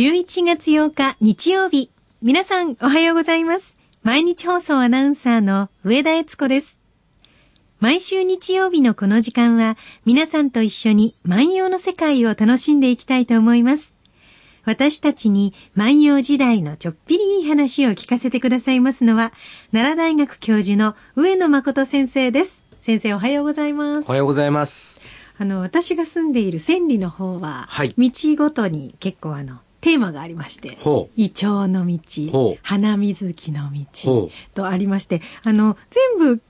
11月8日日曜日。皆さんおはようございます。毎日放送アナウンサーの上田悦子です。毎週日曜日のこの時間は皆さんと一緒に万葉の世界を楽しんでいきたいと思います。私たちに万葉時代のちょっぴりいい話を聞かせてくださいますのは奈良大学教授の上野誠先生です。先生おはようございますお。はようございます。あの、私が住んでいる千里の方は、はい道ごとに結構あの、テーマがありまして。イチョウの道花水木の道とありまして、あの、全部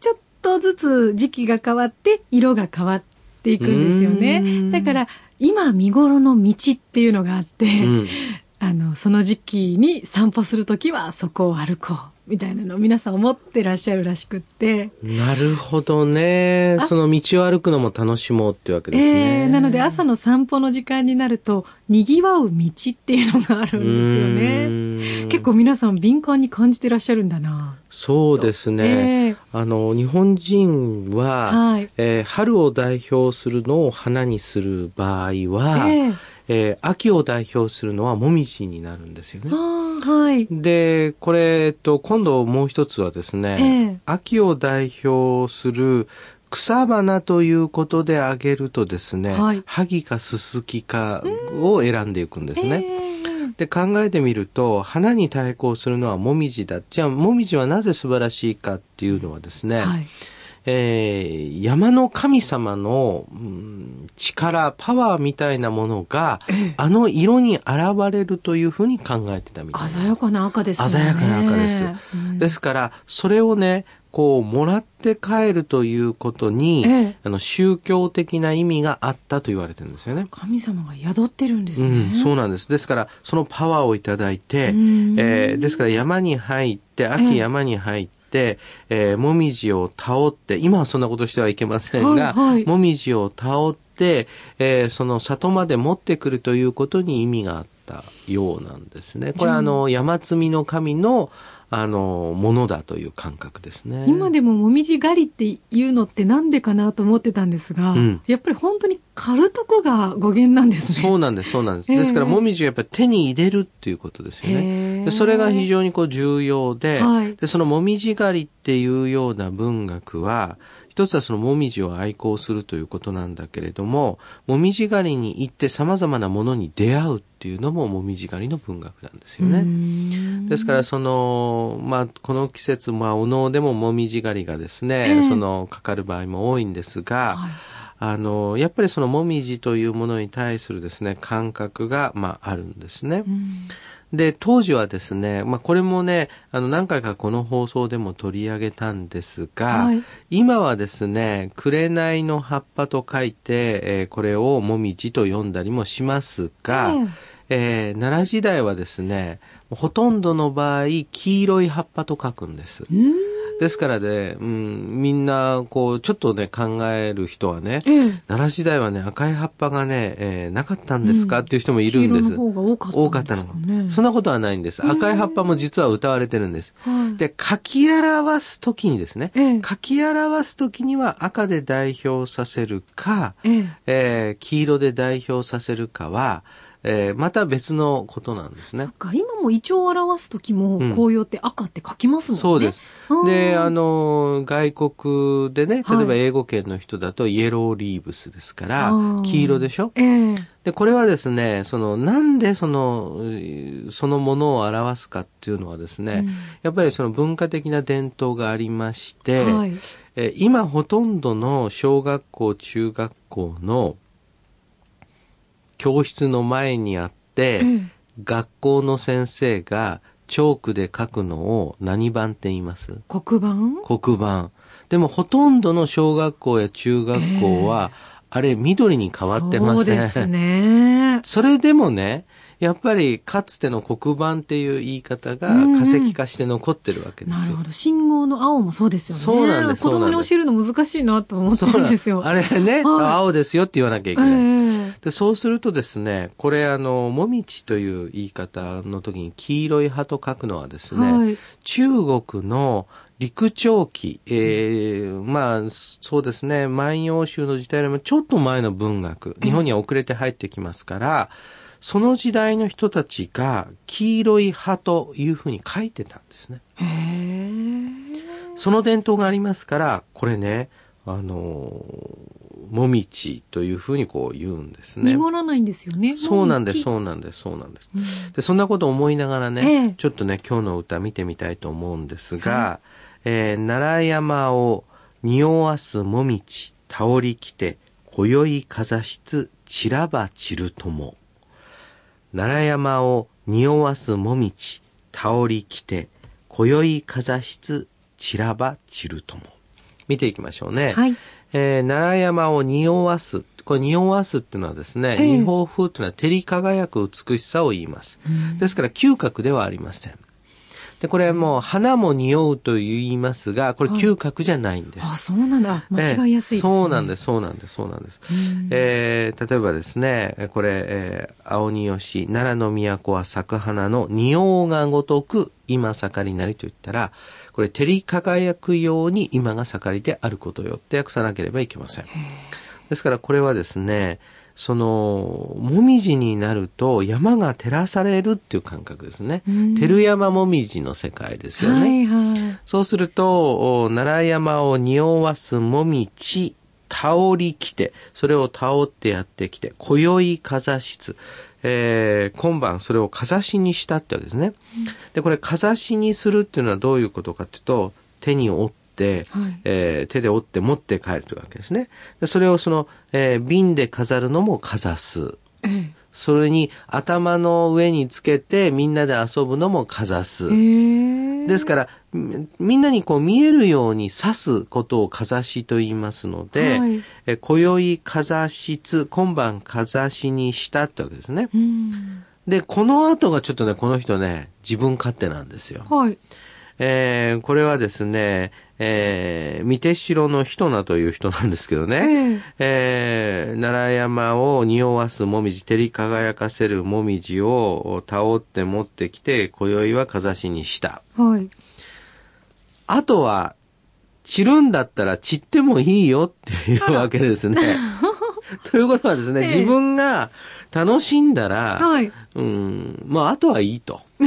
ちょっとずつ時期が変わって色が変わっていくんですよね。んだから、今見頃の道っていうのがあって、うん。あの、その時期に散歩するときはそこを歩こう。みたいなのを皆さん思ってらっしゃるらしくって、なるほどね。その道を歩くのも楽しもうってわけですね。えーなので朝の散歩の時間になると、賑わう道っていうのがあるんですよね。ね結構皆さん敏感に感じてらっしゃるんだな。そうですね。ええあの、日本人は、はいえー春を代表するのを花にする場合は、えええー秋を代表するのはもみじになるんですよね。はい。で、これ、えっと、今度もう一つはですね、ええ秋を代表する草花ということで挙げるとですね、はい萩かススキかを選んでいくんですね。えで、考えてみると、花に対抗するのはモミジだ。じゃあ、モミジはなぜ素晴らしいかっていうのはですね、えはい。えー山の神様の、うん力、パワーみたいなものが、あの色に現れるというふうに考えてたみたいです鮮やかな赤ですね。鮮やかな赤ですうんですから、それをね、こう、もらって帰るということに、ええあの、宗教的な意味があったと言われてるんですよね。神様が宿ってるんですうね。ん、そうなんです。ですから、そのパワーをいただいて、うんえーですから山に入って、ええ秋山に入って、えーもみじを倒って、今はそんなことしてはいけませんが、はいはい。もみじを倒って、えーその里まで持ってくるということに意味があったようなんですね。これはあの、山積みの神の、あの、ものだという感覚ですね。今でももみじ狩りっていうのってなんでかなと思ってたんですが、うんやっぱり本当に狩るとこが語源なんですね。そうなんです、そうなんです。ええですから、もみじをやっぱり手に入れるっていうことですよへね。えでそれが非常にこう重要で、はいで、そのもみじ狩りっていうような文学は、一つはそのもみじを愛好するということなんだけれども、もみじ狩りに行って様々なものに出会うっていうのももみじ狩りの文学なんですようね。んですから、その、まあ、この季節、まあ、お能でももみじ狩りがですね、ええその、かかる場合も多いんですが、はいあの、やっぱりそのもみじというものに対するですね、感覚が、まあ、あるんですね。うんで、当時はですね、まあ、これもね、あの、何回かこの放送でも取り上げたんですが、はい。今はですね、紅の葉っぱと書いて、えーこれをもみじと読んだりもしますが、えー奈良時代はですね、ほとんどの場合、黄色い葉っぱと書くんです。うんですからね、うん、みんな、こう、ちょっとね、考える人はね、ええ奈良時代はね、赤い葉っぱがね、えーなかったんですか、っていう人もいるんです。黄色の方が多かったんですかね多かったの。そんなことはないんです。赤い葉っぱも実は歌われてるんです。はいで、書き表すときにですね、ええ書き表すときには赤で代表させるか、えええー黄色で代表させるかは、えーまた別のことなんですねそっ。か、今もイチョウを表すときも、うん紅葉って赤って書きますもんね。そうです。うん。で、あの、外国でね、例えばはい英語圏の人だとイエローリーブスですから黄色でしょ？ええで、これはですね、その、なんでその、えーそのものを表すかっていうのはですね、うんやっぱりその文化的な伝統がありまして、はい。えー今ほとんどの小学校、中学校の教室の前にあって、ええ学校の先生がチョークで書くのを何番って言います？黒板？黒板。でもほとんどの小学校や中学校は、あれ緑に変わってません。そうですね。それでもね、やっぱりかつての黒板っていう言い方がうんうん化石化して残ってるわけですよ。なるほど。信号の青もそうですよね。そうなんです子供に教えるの難しいなと思ってるんですよ。あれね、はい青ですよって言わなきゃいけえない。えでそうするとですね、これあの、もみちという言い方の時に黄色い葉と書くのはですね、はい。中国の陸長期、えーまあ、そうですね、万葉集の時代よりもちょっと前の文学、日本には遅れて入ってきますから、その時代の人たちが黄色い葉というふうに書いてたんですね。その伝統がありますから、これね、あの、もみちというふうにこう言うんですね。濁らないんですよね。そうなんです、もそうなんです、そうなんです。う一で、そんなことを思いながらね、ええちょっとね、今日の歌見てみたいと思うんですが、えー奈良山を匂わすもみち、倒りきて、今宵かざしつ、散らば散るとも。奈良山を匂わすもみち、倒りきて、今宵かざしつ、散らば散るとも。見ていきましょうね。はい。えー奈良山を匂わす。これ匂わすっていうのはですね、ええ二方風っていうのは照り輝く美しさを言います。ですから嗅覚ではありません。で、これはもう花も匂うと言いますが、これはい嗅覚じゃないんです。あ、そうなんだ。間違いやすいです、ねええそうなんです、そうなんです、そうなんです。うんえー例えばですね、これ、えー青に吉、奈良の都は咲く花の仁王がごとく今盛りなりと言ったら、これ照り輝くように今が盛りであることよって訳さなければいけません。ですからこれはですね、その、もみじになると山が照らされるっていう感覚ですね。うん照山もみじの世界ですよね。はいはい。そうすると、お奈良山を匂わすもみち、倒りきて、それを倒ってやってきて、今宵かざしつ、えー今晩それをかざしにしたってわけですね。で、これかざしにするっていうのはどういうことかっていうと、手に折って、はいえー手で折って持って帰るというわけですね。でそれをその、えー瓶で飾るのもかざす。えそれに頭の上につけてみんなで遊ぶのもかざす。え。へえ。ですから、みみんなにこう見えるように指すことをかざしと言いますので、はいえ今宵かざしつ、今晩かざしにしたってわけですね。うん。で、この後がちょっとね、この人ね、自分勝手なんですよ。はい。えーこれはですね、えー、三手城の人名という人なんですけどね、ええ。えー奈良山を匂わすもみじ、照り輝かせるもみじを倒って持ってきて、今宵はかざしにした。はい。あとは、散るんだったら散ってもいいよっていうわけですね。ということはですね、ええ自分が楽しんだら、はい。うん、まあ、あとはいいと。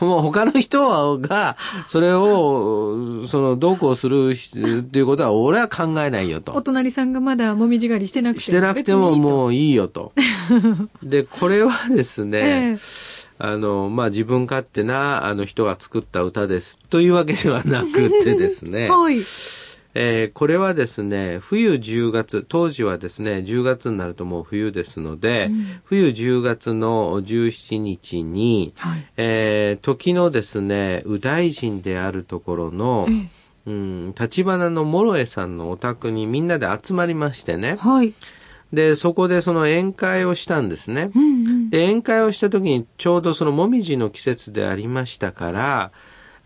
もう他の人が、それを、その、どうこうするっていうことは、俺は考えないよとお。隣さんがまだもみじ狩りしてなくて。してなくてももういいよと。で、これはですね、ええあの、まあ、自分勝手な、あの、人が作った歌です。というわけではなくてですね、はい。えーこれはですね、冬10月、当時はですね、10月になるともう冬ですので、うん冬10月の17日に、はい。えー時のですね、右大臣であるところの、ええうん、立花の諸江さんのお宅にみんなで集まりましてね。はい。で、そこでその宴会をしたんですね。うんうん。で、宴会をした時にちょうどそのもみじの季節でありましたから、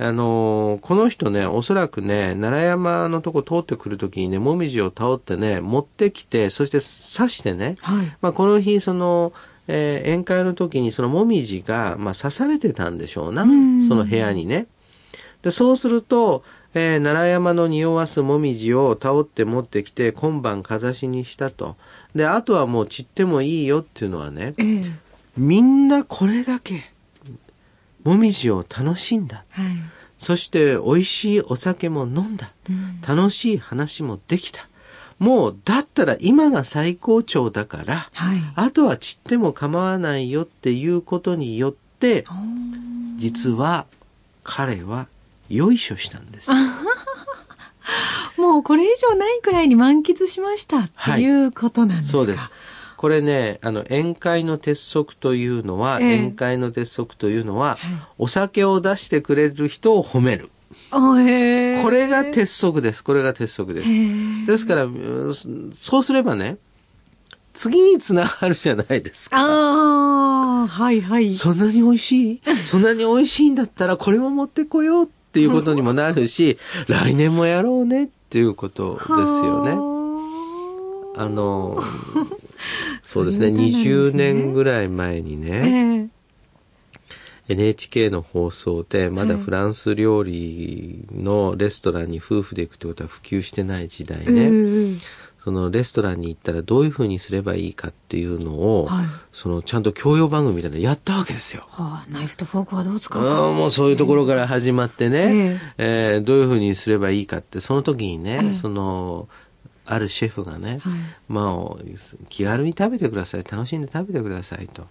あのーこの人ね、おそらくね、奈良山のとこ通ってくる時にね、もみじを倒ってね、持ってきて、そして刺してね、はい。まあ、この日、その、えー宴会の時にそのもみじが、まあ、刺されてたんでしょうな。うんその部屋にね。で、そうすると、えー奈良山の匂わすもみじを倒って持ってきて、今晩かざしにしたと。で、あとはもう散ってもいいよっていうのはね、ええ。みんなこれだけ、もみじを楽しんだ。はい。そして、美味しいお酒も飲んだ。うん楽しい話もできた。もう、だったら今が最高潮だから、はい。あとは散っても構わないよっていうことによって、実は彼はよいしょしたんです。もうこれ以上ないくらいに満喫しましたっていうことなんですか。そうです。これね、あの、宴会の鉄則というのは、ええ宴会の鉄則というのは、はいお酒を出してくれる人を褒める。これが鉄則です。これが鉄則です。ですから、うんそうすればね、次につながるじゃないですか。ああ、はいはい。そんなに美味しい？そんなに美味しいんだったらこれも持ってこようっていうことにもなるし、来年もやろうねっていうことですよね。あの、そうですね、ですね。20年ぐらい前にえね、え NHK の放送でまだはいフランス料理のレストランに夫婦で行くってことは普及してない時代うね。んそのレストランに行ったらどういうふうにすればいいかっていうのを、はい。そのちゃんと教養番組みたいなのやったわけですよ。はあ、ナイフとフォークはどう使うか。うんもうそういうところから始まってね、え。えーどういうふうにすればいいかって、その時にね、ええ。その、あるシェフがね、はいまあ、気軽に食べてください。楽しんで食べてくださいと。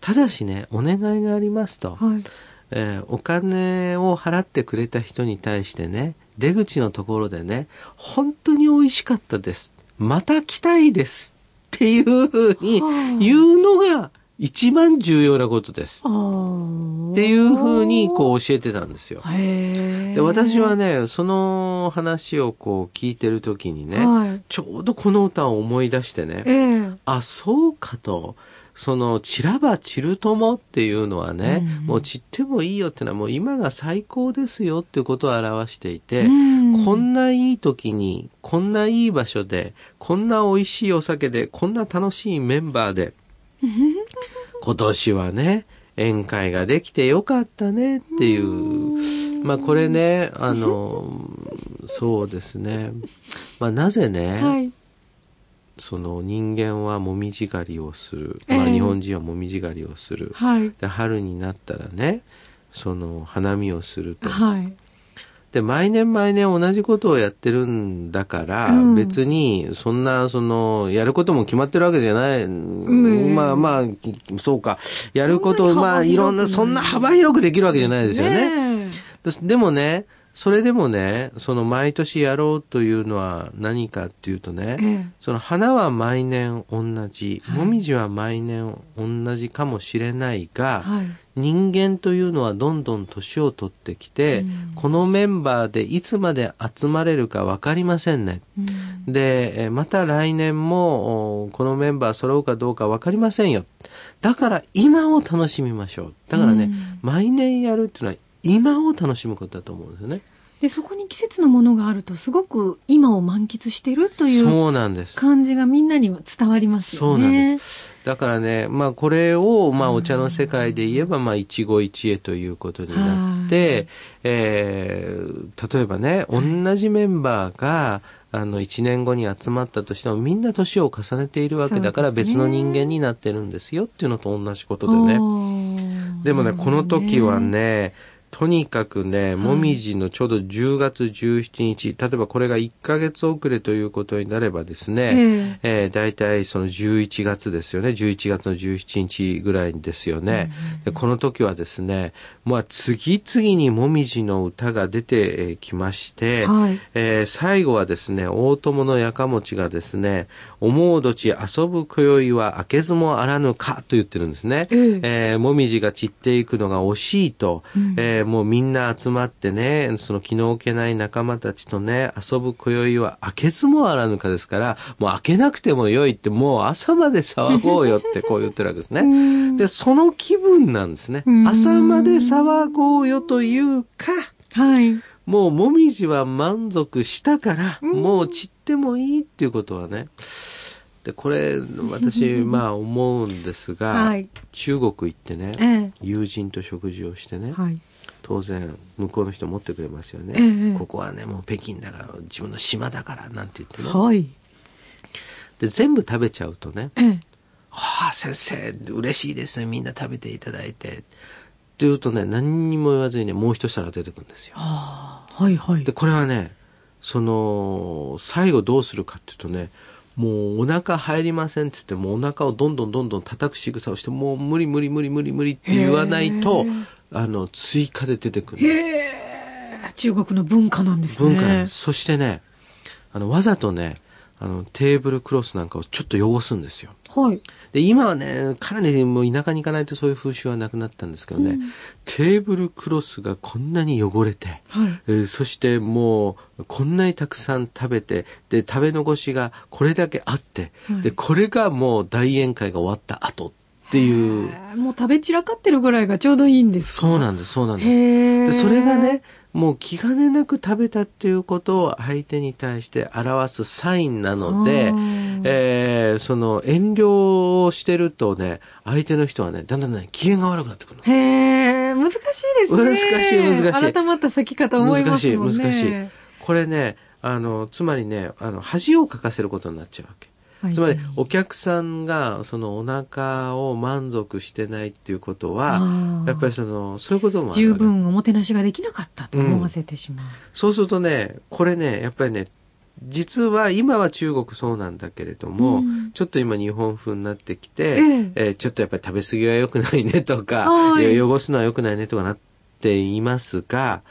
ただしね、お願いがありますと。はい。えーお金を払ってくれた人に対してね、出口のところでね、本当に美味しかったです。また来たいです。っていうふうにはあ言うのが一番重要なことです。っていうふうにこう教えてたんですよ。で、私はね、その話をこう聞いてる時にね、はい。ちょうどこの歌を思い出してね、ええ。あ、そうかと。その、散らば散るともっていうのはね、うんもう散ってもいいよってのはもう今が最高ですよっていうことを表していて、うんこんないい時に、こんないい場所で、こんな美味しいお酒で、こんな楽しいメンバーで、今年はね、宴会ができてよかったねっていう、まあこれね、あの、そうですね。まあなぜね、はい。その人間はもみじ狩りをする、ええまあ、日本人はもみじ狩りをする、はい。で春になったらねその花見をするとはい。で毎年毎年同じことをやってるんだから、うん。別にそんなそのやることも決まってるわけじゃない、ん。まあまあそうか。やることまあいろんなそんな幅広くできるわけじゃないですよね。ねですでもねそれでもねその毎年やろうというのは何かっていうとね、ええその花は毎年同じ、はいもみじは毎年同じかもしれないが、はい。人間というのはどんどん年を取ってきて、うんこのメンバーでいつまで集まれるか分かりませんね。うんで、えーまた来年もおこのメンバー揃うかどうか分かりませんよ。だから今を楽しみましょう。だからね、うん毎年やるっていうのは今を楽しむことだと思うんですよね。で、そこに季節のものがあると、すごく今を満喫してるという。感じがみんなには伝わりますそうよね。なんです。だからね、まあこれを、まあお茶の世界で言えば、まあ一期一会ということになって、えー例えばね、同じメンバーが、あの、一年後に集まったとしても、みんな年を重ねているわけだから、別の人間になってるんですよっていうのと同じことでね。ねでもね、この時は、ね、とにかくね、いもみじのちょうど10月17日、例えばこれが1ヶ月遅れということになればですね、ええー、大体その11月ですよね。11月の17日ぐらいですよね。でこの時はですね、まあ次々にもみじの歌が出てえーきまして、はいえー最後はですね、大友のやかもちがですね、思うどち遊ぶ今宵は明けずもあらぬかと言ってるんですね。えええーもみじが散っていくのが惜しいと、うんえーもうみんな集まってね、その気の置けない仲間たちとね、遊ぶ今宵は明けずもあらぬかですから、もう明けなくてもよいって、もう朝まで騒ごうよってこう言ってるわけですね。うんで、その気分なんですねうん。朝まで騒ごうよというか、はい。もうもみじは満足したから、うんもう散ってもいいっていうことはね。で、これ、私、まあ思うんですが、はい中国行ってね、え友人と食事をしてね、え。はい。当然向こうの人持ってくれますよね、ええここはねもう北京だから自分の島だからなんて言ってねはい。で全部食べちゃうとねええ。「はあ先生嬉しいですねみんな食べていただいて」って言うとね何にも言わずにねもう一皿出てくるんですよはあ。はいはいで。これはねその最後どうするかっていうとねもうお腹入りませんって言ってもうお腹をどんどんどんどん叩く仕草をしてもう無理無理無理無理無理って言わないとあの追加で出てくるんです。中国の文化なんですね。文化。そしてね、あの、わざとね、あの、テーブルクロスなんかをちょっと汚すんですよ。はい。で、今はね、かなりもう田舎に行かないとそういう風習はなくなったんですけどね、うんテーブルクロスがこんなに汚れて、はい。えーそしてもう、こんなにたくさん食べて、で、食べ残しがこれだけあって、はいで、これがもう大宴会が終わった後っていう、もう食べ散らかってるぐらいがちょうどいいんですか？そうなんです、そうなんです。でそれがね、もう気兼ねなく食べたっていうことを相手に対して表すサインなのでえーその遠慮をしてるとね、相手の人はね、だんだんね、機嫌が悪くなってくるの。へえ、難しいですね。難しい難しい改まった咲き方思いますね。難しい難しいこれね、あの、つまりね、あの、恥をかかせることになっちゃうわけ。はい。つまり、お客さんが、そのお腹を満足してないっていうことは、やっぱりその、そういうこともある十分おもてなしができなかったと思わせてしまう。そうするとね、これね、やっぱりね、実は今は中国そうなんだけれども、うん。ちょっと今日本風になってきて、ええ。えーちょっとやっぱり食べ過ぎは良くないねとか、汚すのは良くないねとかなっていますが、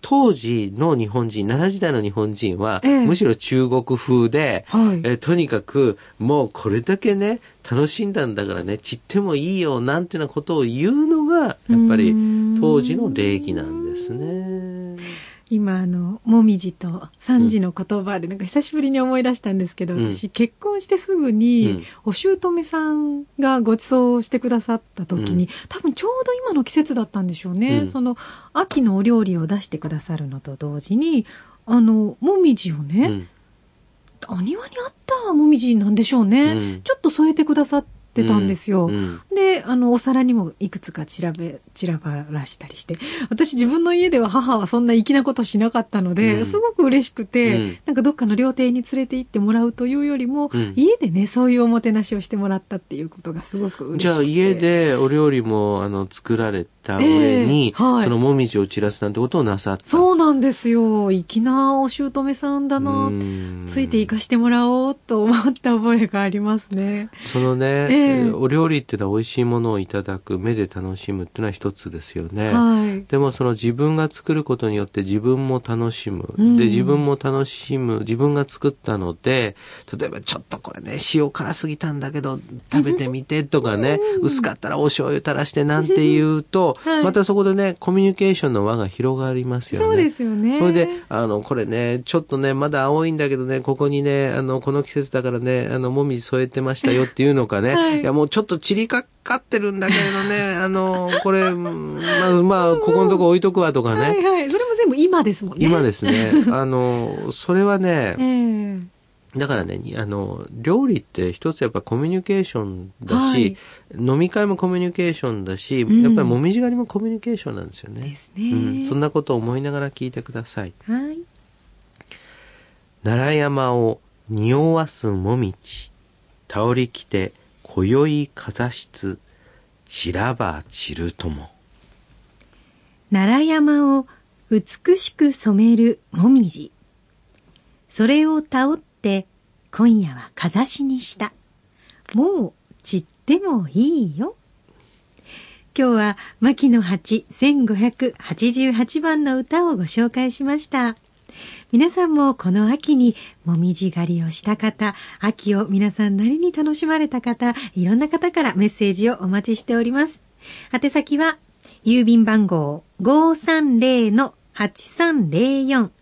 当時の日本人、奈良時代の日本人は、ええむしろ中国風で、はい。えーとにかくもうこれだけね、楽しんだんだからね、散ってもいいよなんていうようなことを言うのが、やっぱり当時の礼儀なんですね。今あのもみじと三時の言葉でなんか久しぶりに思い出したんですけど、うん。私結婚してすぐに、うん。お姑さんがご馳走してくださった時に、うん。多分ちょうど今の季節だったんでしょうね、うん。その秋のお料理を出してくださるのと同時にあのもみじをね、うん。お庭にあったもみじなんでしょうね、うん。ちょっと添えてくださってたんですよ、うんで、あの、お皿にもいくつか散らべ、散らばらしたりして、私自分の家では母はそんな粋なことしなかったので、うん。すごく嬉しくて、うん。なんかどっかの料亭に連れて行ってもらうというよりも、うん。家でね、そういうおもてなしをしてもらったっていうことがすごく嬉しくて。じゃあ家でお料理もあの作られた上に、ええはいそのもみじを散らすなんてことをなさった。そうなんですよ。粋なお姑さんだな。うんついて行かしてもらおうと思った覚えがありますね。そのね、ええお料理っていうのは美味しいものをいただく、目で楽しむっていうのは一つですよね。はい。でもその自分が作ることによって自分も楽しむ。うんで、自分も楽しむ。自分が作ったので、例えばちょっとこれね、塩辛すぎたんだけど、食べてみてとかね、薄かったらお醤油垂らしてなんて言うと、はいまたそこでね、コミュニケーションの輪が広がりますよね。そうですよね。それで、あの、これね、ちょっとね、まだ青いんだけどね、ここにね、あの、この季節だからね、あの、もみじ添えてましたよっていうのかね、はいい、や、もうちょっと散りかかってるんだけれどね、あの、これ、うんまあ、まあ、ここのとこ置いとくわとかね、はいはい。それも全部今ですもんね。今ですね、あの、それはね、ええだからね、あの、料理って一つやっぱコミュニケーションだし、はい飲み会もコミュニケーションだし、うんやっぱりもみじ狩りもコミュニケーションなんですよね。ですね。うん、そんなことを思いながら聞いてください。はい。奈良山を匂わすもみち、倒りきて今宵かざしつ、散らば散るとも。奈良山を美しく染めるもみじ。それをたおって今夜はかざしにした。もう散ってもいいよ。今日は牧野八1588番の歌をご紹介しました。皆さんもこの秋にもみじ狩りをした方、秋を皆さんなりに楽しまれた方、いろんな方からメッセージをお待ちしております。宛先は、郵便番号530-8304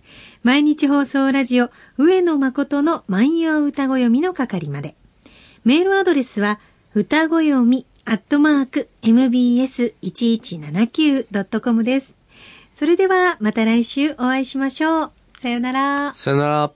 毎日放送ラジオ上野誠の万葉歌子読みの係まで。メールアドレスは歌子読みアットマーク mbs1179.com です。それではまた来週お会いしましょう。さよなら。さよなら。